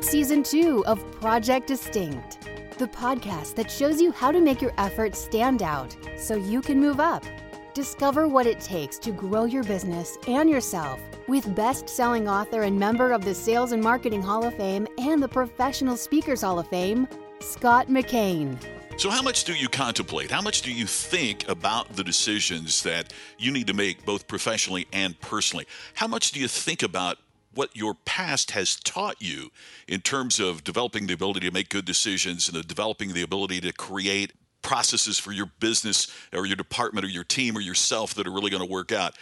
Season two of Project Distinct, the podcast that shows you how to make your efforts stand out so you can move up. Discover what it takes to grow your business and yourself with best selling author and member of the Sales and Marketing Hall of Fame and the Professional Speakers Hall of Fame, Scott McKain. So, how much do you contemplate? How much do you think about the decisions that you need to make, both professionally and personally? How much do you think about what your past has taught you in terms of developing the ability to make good decisions and developing the ability to create processes for your business or your department or your team or yourself that are really going to work out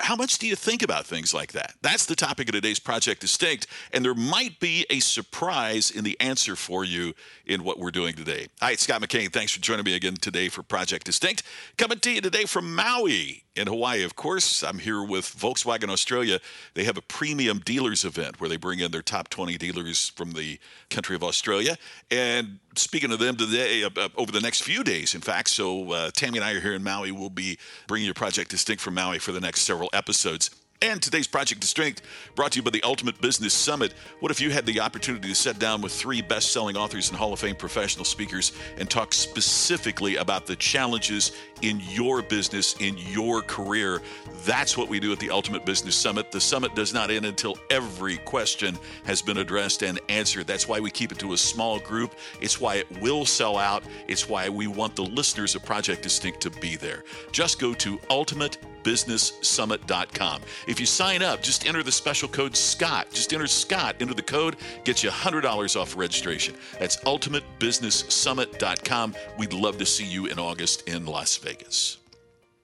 how much do you think about things like that? That's the topic of today's Project Distinct, and there might be a surprise in the answer for you in what we're doing today. Hi, it's Scott McKain. Thanks for joining me again today for Project Distinct. Coming to you today from Maui in Hawaii, of course. I'm here with Volkswagen Australia. They have a premium dealers event where they bring in their top 20 dealers from the country of Australia. And speaking to them today, uh, uh, over the next few days, in fact. So uh, Tammy and I are here in Maui. We'll be bringing your Project Distinct from Maui for the next several episodes. And today's Project Distinct brought to you by the Ultimate Business Summit. What if you had the opportunity to sit down with three best selling authors and Hall of Fame professional speakers and talk specifically about the challenges in your business, in your career? That's what we do at the Ultimate Business Summit. The summit does not end until every question has been addressed and answered. That's why we keep it to a small group. It's why it will sell out. It's why we want the listeners of Project Distinct to be there. Just go to Ultimate businesssummit.com. If you sign up, just enter the special code SCOTT. Just enter Scott into the code, gets you $100 off registration. That's ultimatebusinesssummit.com. We'd love to see you in August in Las Vegas.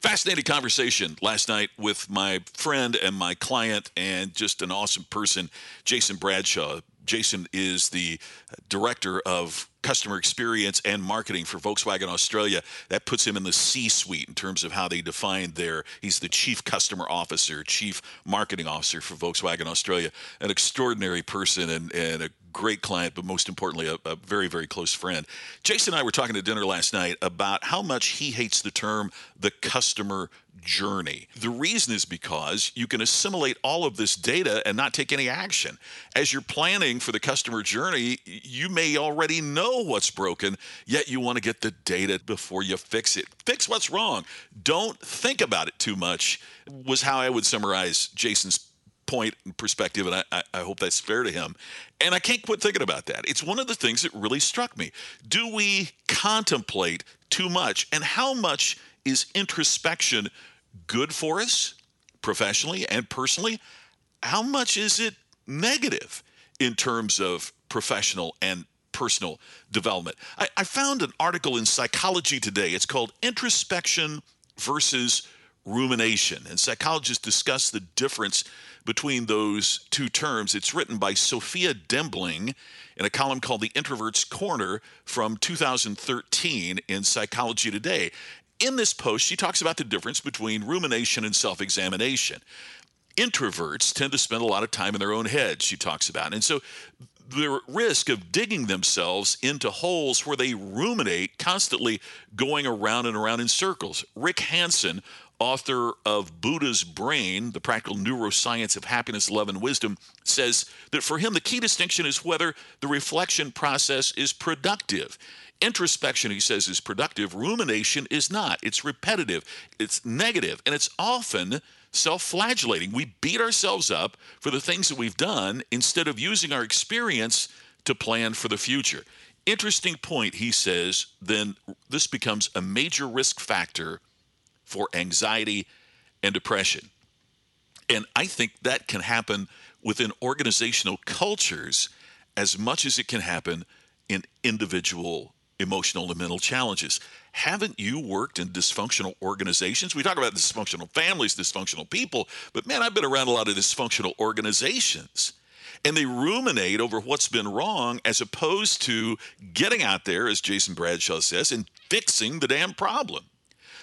Fascinating conversation last night with my friend and my client, and just an awesome person, Jason Bradshaw. Jason is the director of customer experience and marketing for Volkswagen Australia. That puts him in the C suite in terms of how they define their. He's the chief customer officer, chief marketing officer for Volkswagen Australia. An extraordinary person and, and a great client, but most importantly, a, a, very, very close friend. Jason and I were talking at dinner last night about how much he hates the term the customer journey. The reason is because you can assimilate all of this data and not take any action. As you're planning for the customer journey, you may already know what's broken, yet you want to get the data before you fix it. Fix what's wrong. Don't think about it too much, was how I would summarize Jason's point and perspective, and I, I, hope that's fair to him. And I can't quit thinking about that. It's one of the things that really struck me. Do we contemplate too much? And how much is introspection good for us professionally and personally? How much is it negative in terms of professional and personal development? I, I found an article in Psychology Today. It's called Introspection versus Rumination. And psychologists discuss the difference between those two terms. It's written by Sophia Dembling in a column called The Introvert's Corner from 2013 in Psychology Today. In this post, she talks about the difference between rumination and self examination. Introverts tend to spend a lot of time in their own heads, she talks about. And so the risk of digging themselves into holes where they ruminate, constantly going around and around in circles. Rick Hanson author of Buddha's Brain, the practical neuroscience of happiness, love, and wisdom, says that for him, the key distinction is whether the reflection process is productive. Introspection, he says, is productive. Rumination is not. It's repetitive, it's negative, and it's often self flagellating. We beat ourselves up for the things that we've done instead of using our experience to plan for the future. Interesting point, he says, then this becomes a major risk factor for anxiety and depression. And I think that can happen within organizational cultures as much as it can happen in individual emotional and mental challenges. Haven't you worked in dysfunctional organizations? We talk about dysfunctional families, dysfunctional people, but man, I've been around a lot of dysfunctional organizations. And they ruminate over what's been wrong as opposed to getting out there, as Jason Bradshaw says, and fixing the damn problem.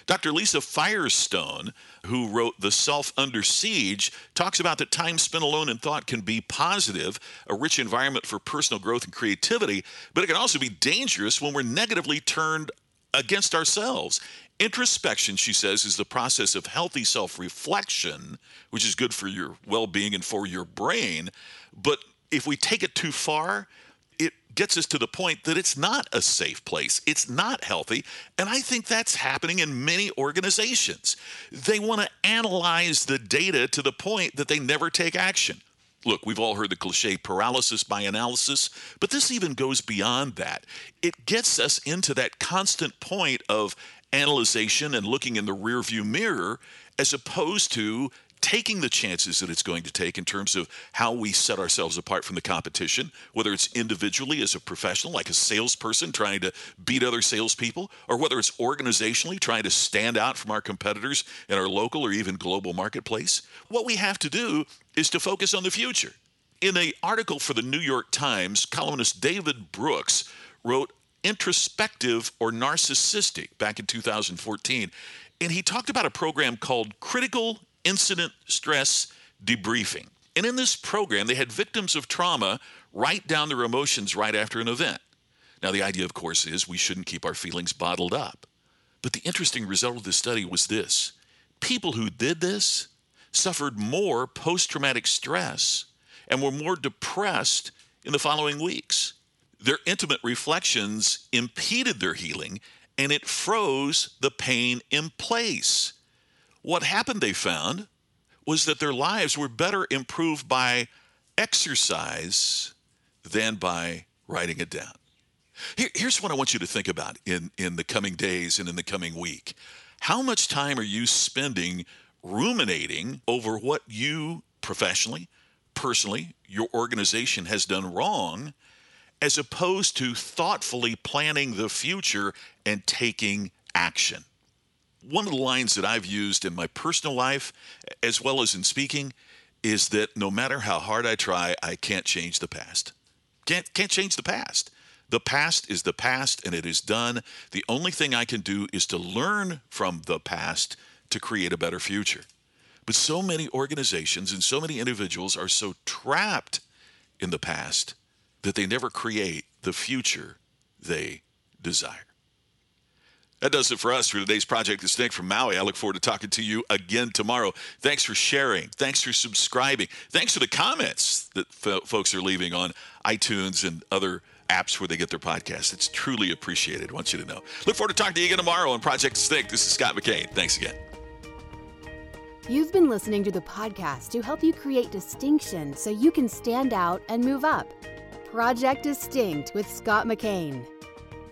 Dr. Lisa Firestone, who wrote The Self Under Siege, talks about that time spent alone in thought can be positive, a rich environment for personal growth and creativity, but it can also be dangerous when we're negatively turned against ourselves. Introspection, she says, is the process of healthy self reflection, which is good for your well being and for your brain. But if we take it too far, gets us to the point that it's not a safe place. It's not healthy. And I think that's happening in many organizations. They want to analyze the data to the point that they never take action. Look, we've all heard the cliche paralysis by analysis, but this even goes beyond that. It gets us into that constant point of analyzation and looking in the rearview mirror as opposed to taking the chances that it's going to take in terms of how we set ourselves apart from the competition, whether it's individually as a professional, like a salesperson trying to beat other salespeople, or whether it's organizationally trying to stand out from our competitors in our local or even global marketplace. What we have to do is to focus on the future. In an article for the New York Times, columnist David Brooks wrote Introspective or Narcissistic back in 2014. And he talked about a program called Critical incident stress debriefing. And in this program, they had victims of trauma write down their emotions right after an event. Now, the idea, of course, is we shouldn't keep our feelings bottled up. But the interesting result of this study was this people who did this suffered more post traumatic stress and were more depressed in the following weeks. Their intimate reflections impeded their healing and it froze the pain in place. What happened, they found, was that their lives were better improved by exercise than by writing it down. Here, here's what I want you to think about in, in the coming days and in the coming week. How much time are you spending ruminating over what you professionally, personally, your organization has done wrong, as opposed to thoughtfully planning the future and taking action? One of the lines that I've used in my personal life as well as in speaking is that no matter how hard I try, I can't change the past. Can't can't change the past. The past is the past and it is done. The only thing I can do is to learn from the past to create a better future. But so many organizations and so many individuals are so trapped in the past that they never create the future they desire. That does it for us for today's Project Distinct from Maui. I look forward to talking to you again tomorrow. Thanks for sharing. Thanks for subscribing. Thanks for the comments that f- folks are leaving on iTunes and other apps where they get their podcasts. It's truly appreciated. I want you to know. Look forward to talking to you again tomorrow on Project Distinct. This is Scott McKain. Thanks again. You've been listening to the podcast to help you create distinction so you can stand out and move up. Project Distinct with Scott McKain.